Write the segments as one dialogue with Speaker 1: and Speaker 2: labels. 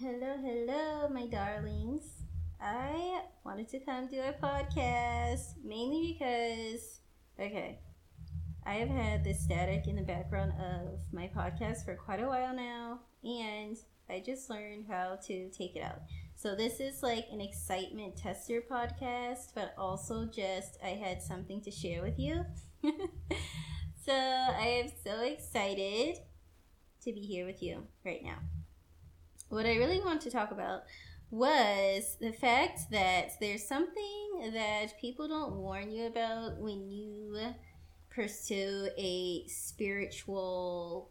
Speaker 1: Hello, hello, my darlings. I wanted to come do a podcast mainly because, okay, I have had the static in the background of my podcast for quite a while now, and I just learned how to take it out. So, this is like an excitement tester podcast, but also just I had something to share with you. so, I am so excited to be here with you right now. What I really want to talk about was the fact that there's something that people don't warn you about when you pursue a spiritual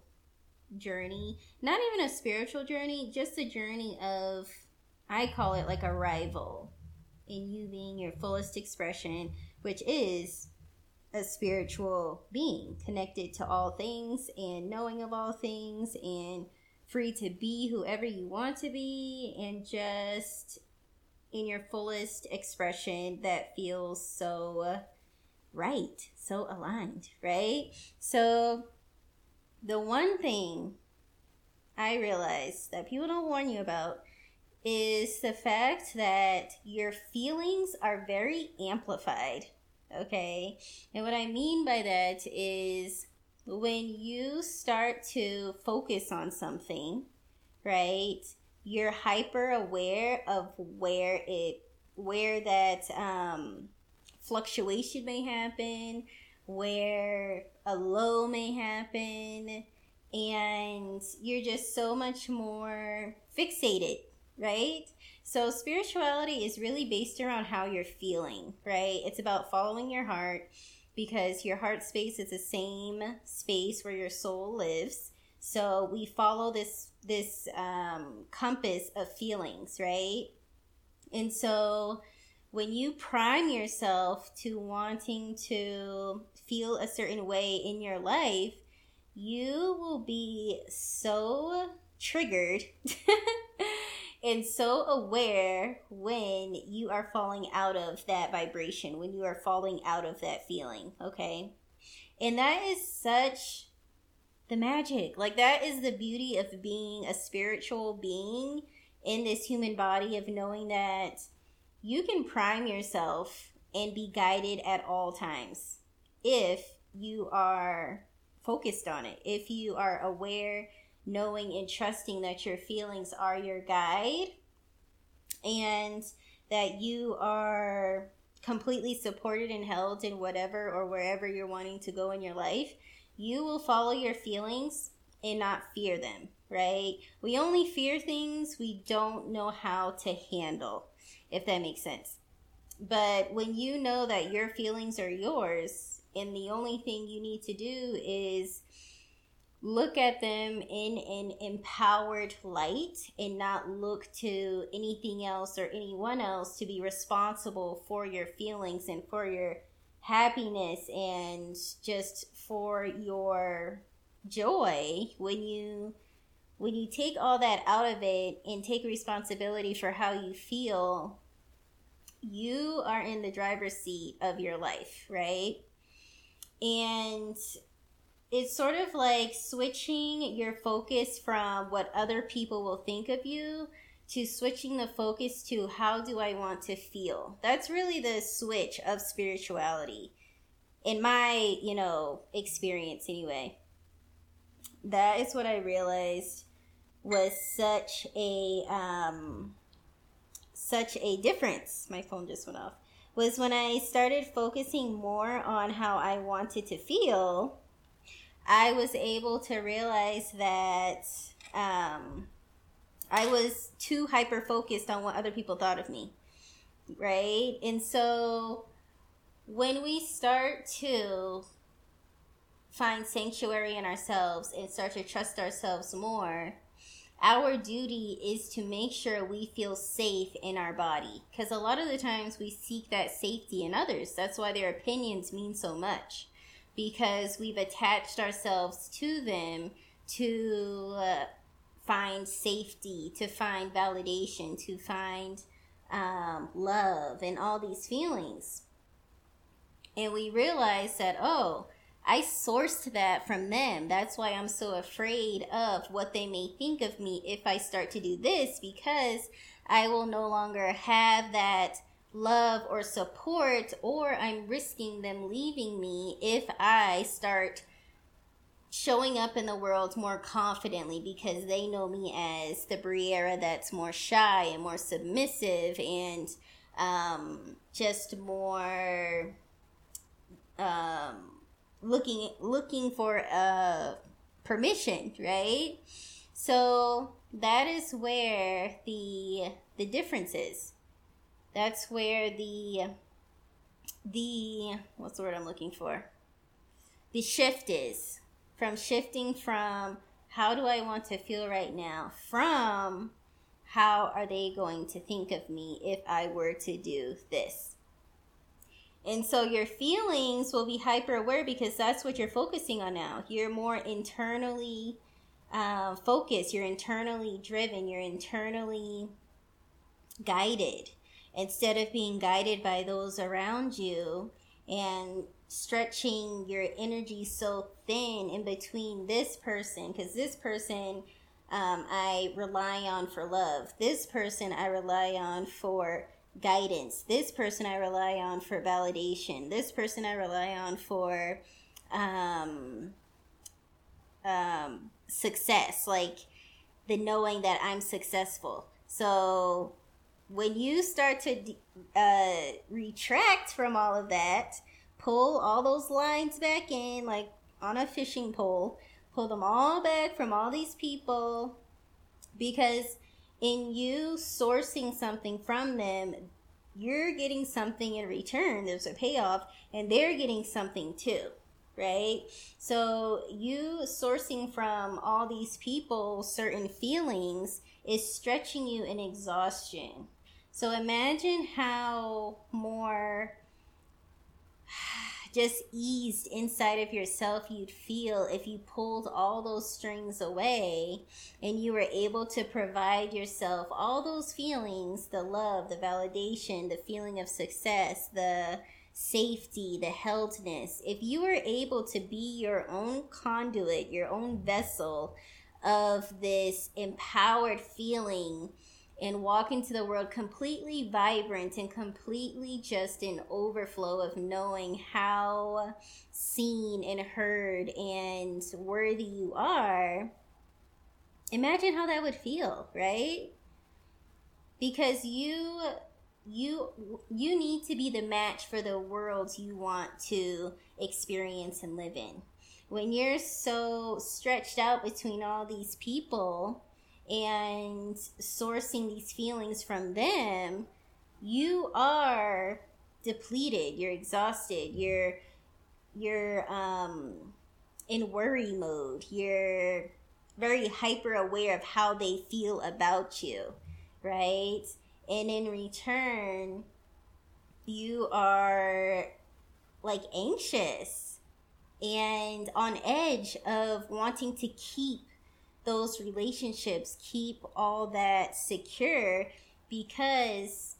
Speaker 1: journey. Not even a spiritual journey, just a journey of, I call it like a rival in you being your fullest expression, which is a spiritual being connected to all things and knowing of all things and free to be whoever you want to be and just in your fullest expression that feels so right, so aligned, right? So, the one thing I realize that people don't warn you about is the fact that your feelings are very amplified Okay. And what I mean by that is when you start to focus on something, right? You're hyper aware of where it where that um fluctuation may happen, where a low may happen, and you're just so much more fixated, right? So, spirituality is really based around how you're feeling, right? It's about following your heart because your heart space is the same space where your soul lives. So, we follow this this um, compass of feelings, right? And so, when you prime yourself to wanting to feel a certain way in your life, you will be so triggered and so aware when you are falling out of that vibration, when you are falling out of that feeling, okay? And that is such the magic. Like, that is the beauty of being a spiritual being in this human body, of knowing that you can prime yourself and be guided at all times if you are focused on it, if you are aware knowing and trusting that your feelings are your guide and that you are completely supported and held in whatever or wherever you're wanting to go in your life, you will follow your feelings and not fear them, right? We only fear things we don't know how to handle, if that makes sense. But when you know that your feelings are yours and the only thing you need to do is look at them in an empowered light and not look to anything else or anyone else to be responsible for your feelings and for your happiness and just for your joy. When you when you take all that out of it and take responsibility for how you feel you are in the driver's seat of your life right? And it's sort of like switching your focus from what other people will think of you to switching the focus to how do I want to feel. That's really the switch of spirituality in my, you know, experience anyway. That is what I realized was such a um such a difference. My phone just went off. Was when I started focusing more on how I wanted to feel I was able to realize that um, I was too hyper focused on what other people thought of me. Right? And so when we start to find sanctuary in ourselves and start to trust ourselves more, our duty is to make sure we feel safe in our body. Because a lot of the times we seek that safety in others. That's why their opinions mean so much because we've attached ourselves to them to uh, find safety, to find validation, to find um, love, and all these feelings. And we realize that, oh, I sourced that from them. That's why I'm so afraid of what they may think of me if I start to do this because I will no longer have that love or support, or I'm risking them leaving me if I start showing up in the world more confidently because they know me as the Briera that's more shy and more submissive and um, just more um, looking looking for uh, permission, right? So that is where the the difference is. That's where the the what's the word I'm looking for? The shift is from shifting from how do I want to feel right now from how are they going to think of me if I were to do this? And so your feelings will be hyper aware because that's what you're focusing on now. You're more internally uh, focused, you're internally driven, you're internally guided instead of being guided by those around you and stretching your energy so thin in between this person because this person um, I rely on for love. This person I rely on for guidance. This person I rely on for validation. This person I rely on for um, um, success, like the knowing that I'm successful. So when you start to uh, retract from all of that, pull all those lines back in, like on a fishing pole, pull them all back from all these people because in you sourcing something from them, you're getting something in return. There's a payoff, and they're getting something too, right? So, you sourcing from all these people certain feelings is stretching you in exhaustion. So, imagine how more just eased inside of yourself you'd feel if you pulled all those strings away and you were able to provide yourself all those feelings the love, the validation, the feeling of success, the safety, the heldness. If you were able to be your own conduit, your own vessel of this empowered feeling and walk into the world completely vibrant and completely just an overflow of knowing how seen and heard and worthy you are, imagine how that would feel, right? Because you you you need to be the match for the world you want to experience and live in. When you're so stretched out between all these people, and sourcing these feelings from them, you are depleted, you're exhausted, you're you're um in worry mode, you're very hyper aware of how they feel about you, right? And in return, you are like anxious and on edge of wanting to keep those relationships keep all that secure because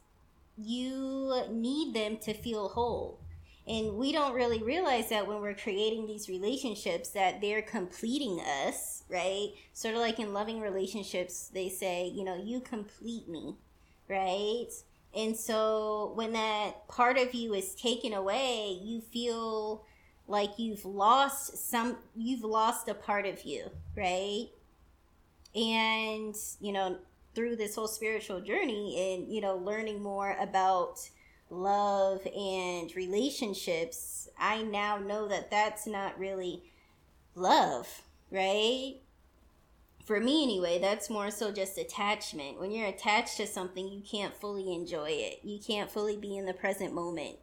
Speaker 1: you need them to feel whole. And we don't really realize that when we're creating these relationships that they're completing us, right? Sort of like in loving relationships, they say, you know, you complete me, right? And so when that part of you is taken away, you feel like you've lost some you've lost a part of you, right? And you know through this whole spiritual journey and you know learning more about love and relationships i now know that that's not really love right? For me anyway that's more so just attachment. When you're attached to something you can't fully enjoy it. You can't fully be in the present moment.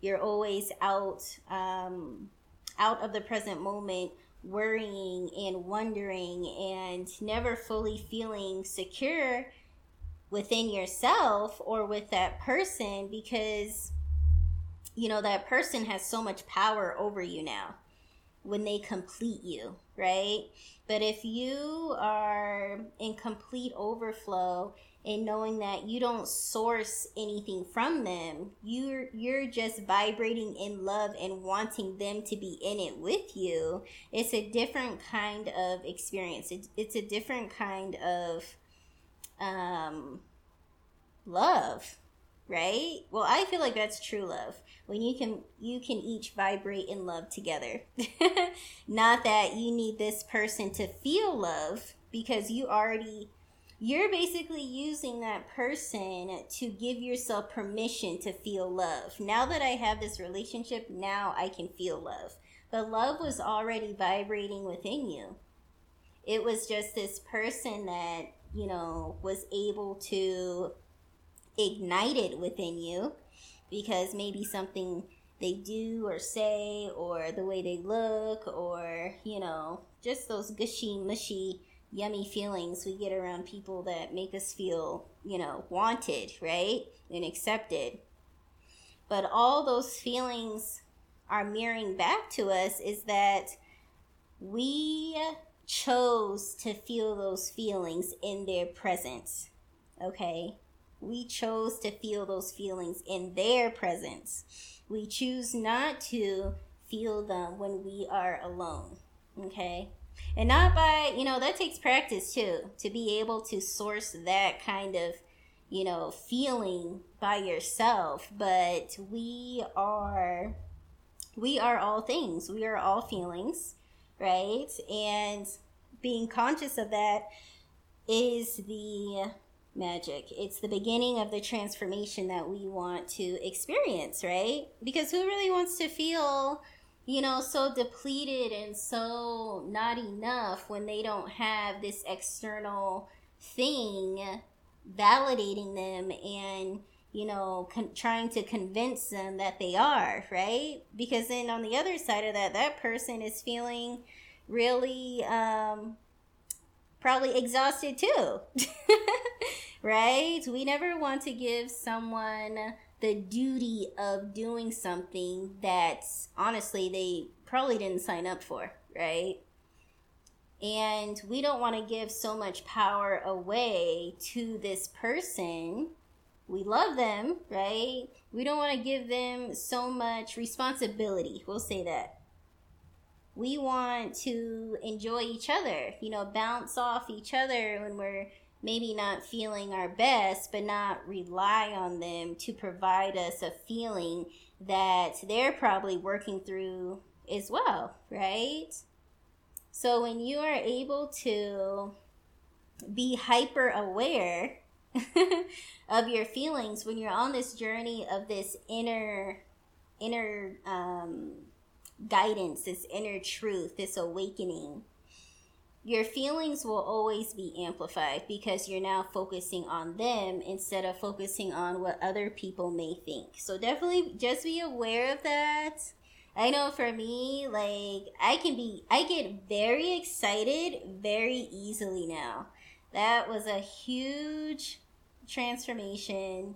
Speaker 1: You're always out um, out of the present moment worrying and wondering and never fully feeling secure within yourself or with that person because you know that person has so much power over you now when they complete you, right? But if you are in complete overflow and knowing that you don't source anything from them, you're you're just vibrating in love and wanting them to be in it with you. It's a different kind of experience. It's, it's a different kind of um, love, right? Well, I feel like that's true love when you can you can each vibrate in love together. Not that you need this person to feel love because you already you're basically using that person to give yourself permission to feel love. Now that I have this relationship, now I can feel love. But love was already vibrating within you. It was just this person that, you know, was able to ignite it within you because maybe something they do or say or the way they look or you know just those gushy mushy yummy feelings we get around people that make us feel you know wanted right and accepted but all those feelings are mirroring back to us is that we chose to feel those feelings in their presence okay we chose to feel those feelings in their presence. We choose not to feel them when we are alone. Okay? And not by, you know, that takes practice too, to be able to source that kind of, you know, feeling by yourself. But we are, we are all things. We are all feelings, right? And being conscious of that is the magic. It's the beginning of the transformation that we want to experience, right? Because who really wants to feel, you know, so depleted and so not enough when they don't have this external thing validating them and you know con- trying to convince them that they are right because then on the other side of that that person is feeling really um probably exhausted too. right? We never want to give someone the duty of doing something that honestly they probably didn't sign up for, right? And we don't want to give so much power away to this person. We love them, right? We don't want to give them so much responsibility. We'll say that we want to enjoy each other, you know, bounce off each other when we're maybe not feeling our best, but not rely on them to provide us a feeling that they're probably working through as well, right? So when you are able to be hyper aware of your feelings when you're on this journey of this inner inner um guidance, this inner truth, this awakening, your feelings will always be amplified because you're now focusing on them instead of focusing on what other people may think. So definitely just be aware of that. I know for me, like I can be I get very excited very easily now. That was a huge transformation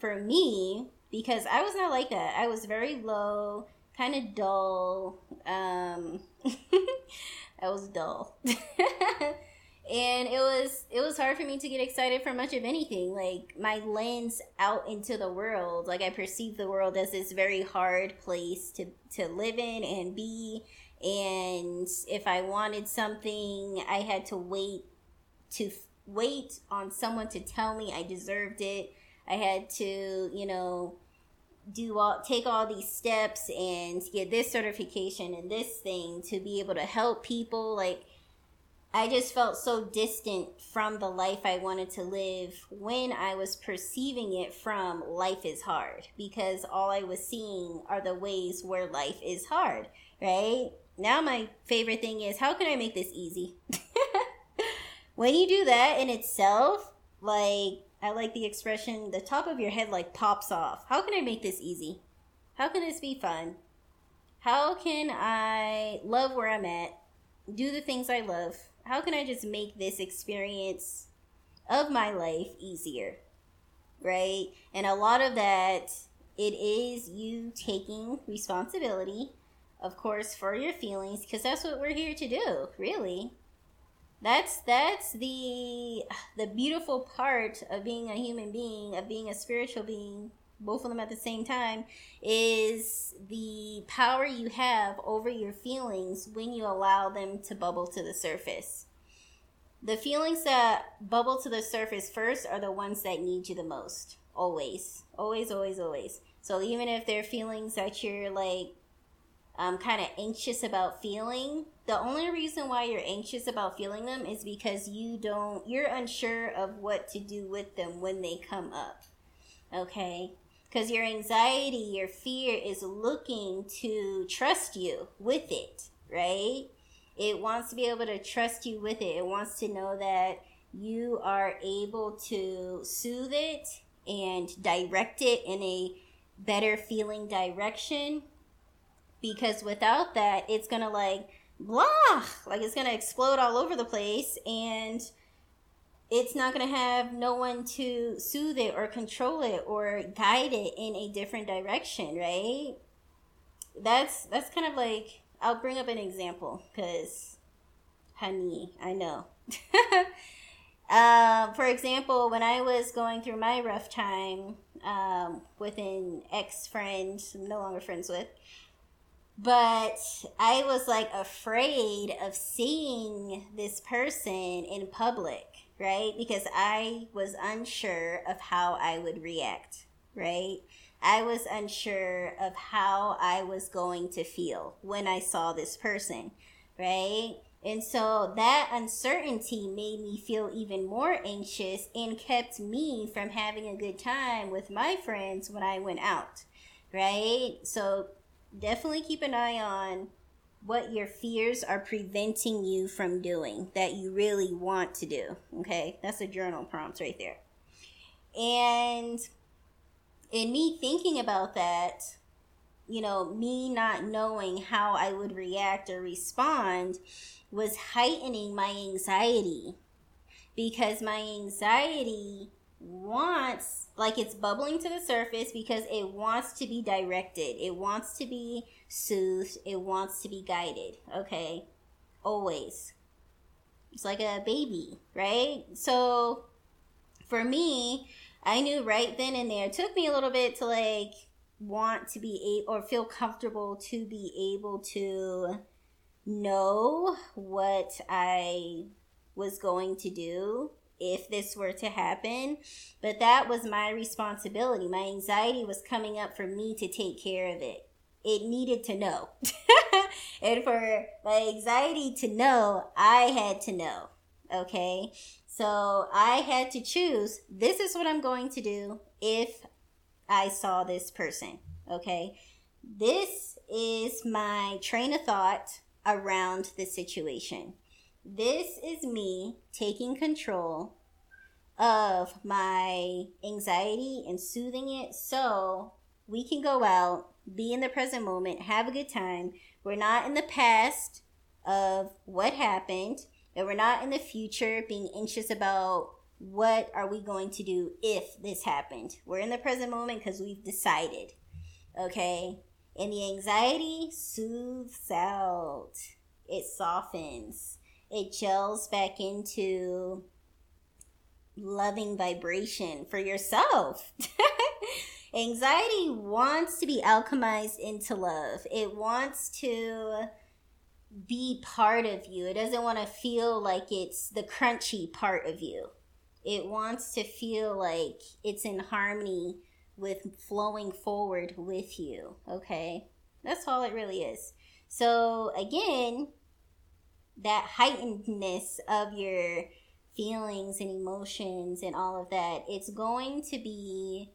Speaker 1: for me because I was not like that. I was very low kind of dull. Um, I was dull. and it was it was hard for me to get excited for much of anything. Like my lens out into the world like i perceive the world as this very hard place to to live in and be. And if i wanted something i had to wait to wait on someone to tell me i deserved it. I had to you know do all take all these steps and get this certification and this thing to be able to help people like I just felt so distant from the life I wanted to live when I was perceiving it from life is hard because all I was seeing are the ways where life is hard, right? Now my favorite thing is how can I make this easy? when you do that in itself, like I like the expression, the top of your head like pops off. How can I make this easy? How can this be fun? How can I love where I'm at? Do the things I love? How can I just make this experience of my life easier? Right? And a lot of that, it is you taking responsibility of course, for your feelings because that's what we're here to do, really. That's that's the the beautiful part of being a human being, of being a spiritual being, both of them at the same time, is the power you have over your feelings when you allow them to bubble to the surface. The feelings that bubble to the surface first are the ones that need you the most. Always. Always, always, always. So even if they're feelings that you're like um, kind of anxious about feeling, the only reason why you're anxious about feeling them is because you don't, you're unsure of what to do with them when they come up. Okay? Because your anxiety, your fear is looking to trust you with it, right? It wants to be able to trust you with it. It wants to know that you are able to soothe it and direct it in a better feeling direction because without that it's gonna like blah like it's gonna explode all over the place and it's not gonna have no one to soothe it or control it or guide it in a different direction right? That's that's kind of like i'll bring up an example because honey i know. Uh, for example when i was going through my rough time um, with an ex-friend i'm no longer friends with but I was like afraid of seeing this person in public, right? Because I was unsure of how I would react, right? I was unsure of how I was going to feel when I saw this person, right? And so that uncertainty made me feel even more anxious and kept me from having a good time with my friends when I went out, right? So definitely keep an eye on what your fears are preventing you from doing that you really want to do. Okay, that's a journal prompt right there. And in me thinking about that, you know, me not knowing how I would react or respond was heightening my anxiety because my anxiety wants like it's bubbling to the surface because it wants to be directed. It wants to be soothed. It wants to be guided okay? Always. It's like a baby right? So for me i knew right then and there. It took me a little bit to like want to be able or feel comfortable to be able to know what i was going to do if this were to happen. But that was my responsibility. My anxiety was coming up for me to take care of it. It needed to know. and for my anxiety to know, I had to know. Okay? So I had to choose this is what I'm going to do if I saw this person. Okay? This is my train of thought around the situation. This is me taking control of my anxiety and soothing it so we can go out, be in the present moment, have a good time. We're not in the past of what happened, and we're not in the future being anxious about what are we going to do if this happened. We're in the present moment because we've decided. Okay? And the anxiety soothes out. It softens it gels back into loving vibration for yourself. Anxiety wants to be alchemized into love. It wants to be part of you. It doesn't want to feel like it's the crunchy part of you. It wants to feel like it's in harmony with flowing forward with you. Okay? That's all it really is. So, again, that heightenedness of your feelings and emotions and all of that, it's going to be,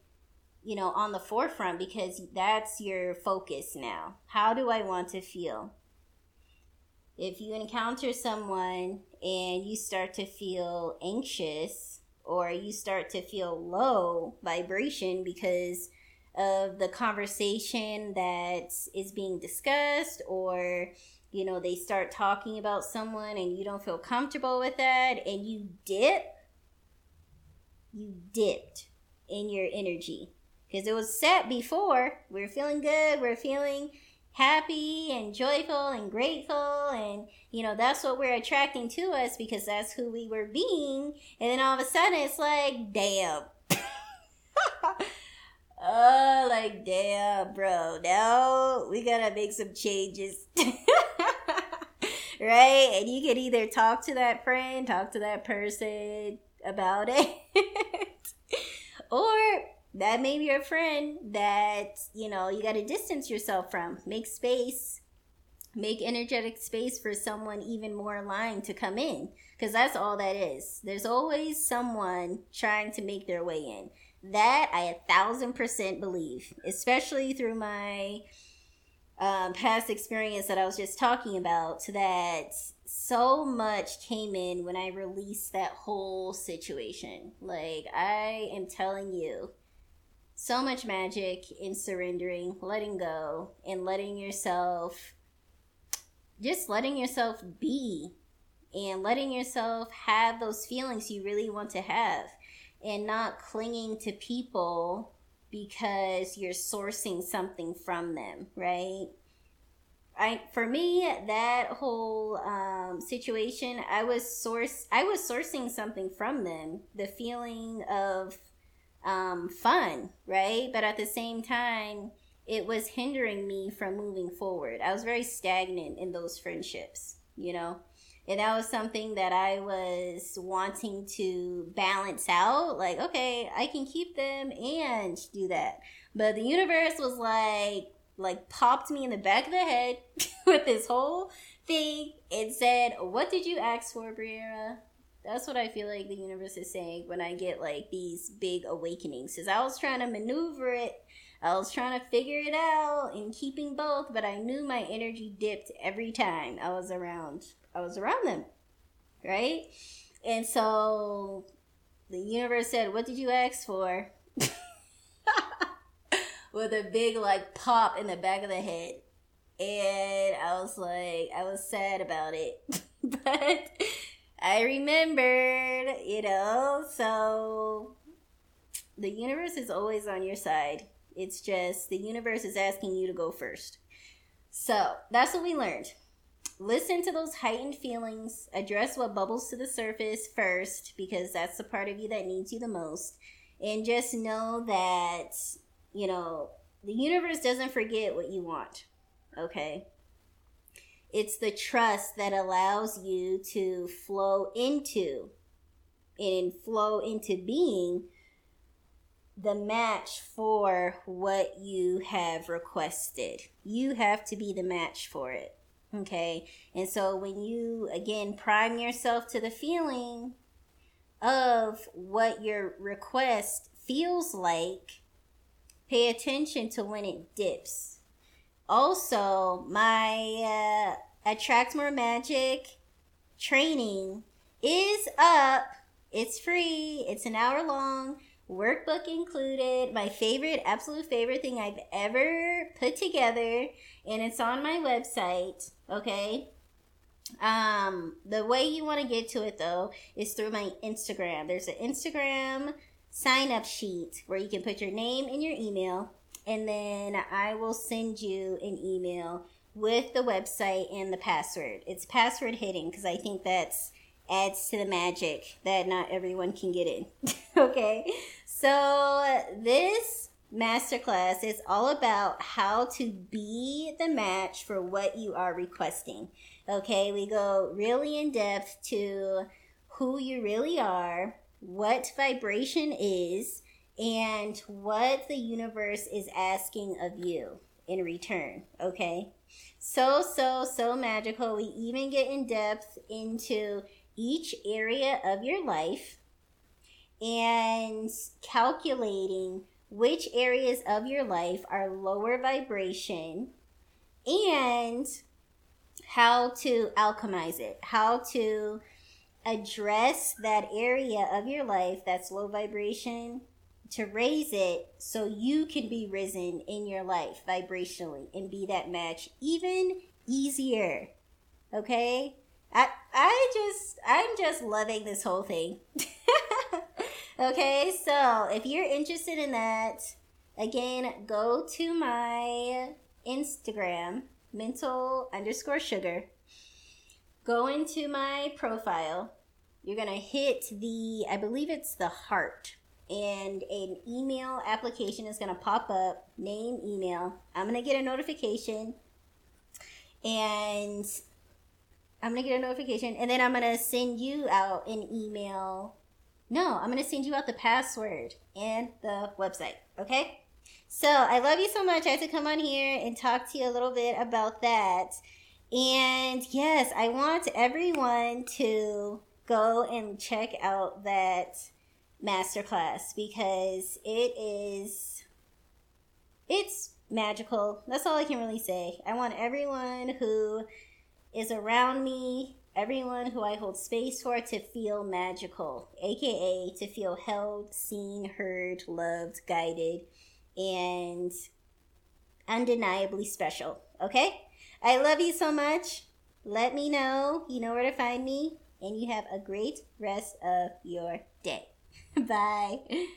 Speaker 1: you know, on the forefront because that's your focus now. How do I want to feel? If you encounter someone and you start to feel anxious or you start to feel low vibration because of the conversation that is being discussed or you know, they start talking about someone and you don't feel comfortable with that and you dip, you dipped in your energy. Because it was set before. We are feeling good, we are feeling happy and joyful and grateful and you know that's what we're attracting to us because that's who we were being and then all of a sudden it's like damn oh like damn bro now we gotta make some changes right? And you can either talk to that friend talk to that person about it or that may be your friend that you know you got to distance yourself from. Make space make energetic space for someone even more aligned to come in because that's all that is. There's always someone trying to make their way in. That i a thousand percent believe especially through my um, past experience that i was just talking about that so much came in when i released that whole situation. Like i am telling you so much magic in surrendering, letting go, and letting yourself just letting yourself be and letting yourself have those feelings you really want to have and not clinging to people because you're sourcing something from them, right? I for me that whole um, situation, I was source I was sourcing something from them. The feeling of um, fun, right? But at the same time, it was hindering me from moving forward. I was very stagnant in those friendships, you know? And that was something that I was wanting to balance out. Like, okay, I can keep them and do that. But the universe was like, like popped me in the back of the head with this whole thing and said, What did you ask for, Briera? That's what I feel like the universe is saying when I get like these big awakenings. Because I was trying to maneuver it, I was trying to figure it out and keeping both, but I knew my energy dipped every time I was around. I was around them, right? And so the universe said, "What did you ask for?" With a big like pop in the back of the head, and I was like, I was sad about it, but I remembered, you know, so the universe is always on your side. It's just the universe is asking you to go first. So that's what we learned. Listen to those heightened feelings, address what bubbles to the surface first, because that's the part of you that needs you the most. And just know that, you know, the universe doesn't forget what you want. Okay? It's the trust that allows you to flow into and flow into being the match for what you have requested. You have to be the match for it. Okay. And so when you again prime yourself to the feeling of what your request feels like, pay attention to when it dips. Also my uh, attract more magic training is up. It's free. It's an hour long workbook included my favorite absolute favorite thing i've ever put together and it's on my website okay um the way you want to get to it though is through my instagram there's an instagram sign up sheet where you can put your name and your email and then I will send you an email with the website and the password. It's password hidden because I think that's adds to the magic that not everyone can get in. okay, so this masterclass is all about how to be the match for what you are requesting. Okay, we go really in depth to who you really are, what vibration is, and what the universe is asking of you in return. Okay. So, so, so magical. We even get in depth into each area of your life and calculating which areas of your life are lower vibration and how to alchemize it, how to address that area of your life that's low vibration to raise it so you can be risen in your life vibrationally and be that match even easier. Okay? I I just I'm just loving this whole thing. okay, so if you're interested in that, again, go to my Instagram, mental underscore sugar. Go into my profile. You're to hit the, I believe it's the heart. And an email application is going to pop up, name, email. I'm going to get a notification. And I'm to get a notification. And then I'm to send you out an email. No, I'm to send you out the password and the website. Okay? So I love you so much. I had to come on here and talk to you a little bit about that. And yes, I want everyone to go and check out that masterclass because it is it's magical. That's all I can really say. I want everyone who is around me, everyone who I hold space for to feel magical, aka to feel held, seen, heard, loved, guided and undeniably special. Okay? I love you so much. Let me know. You know where to find me. And you have a great rest of your day. Bye.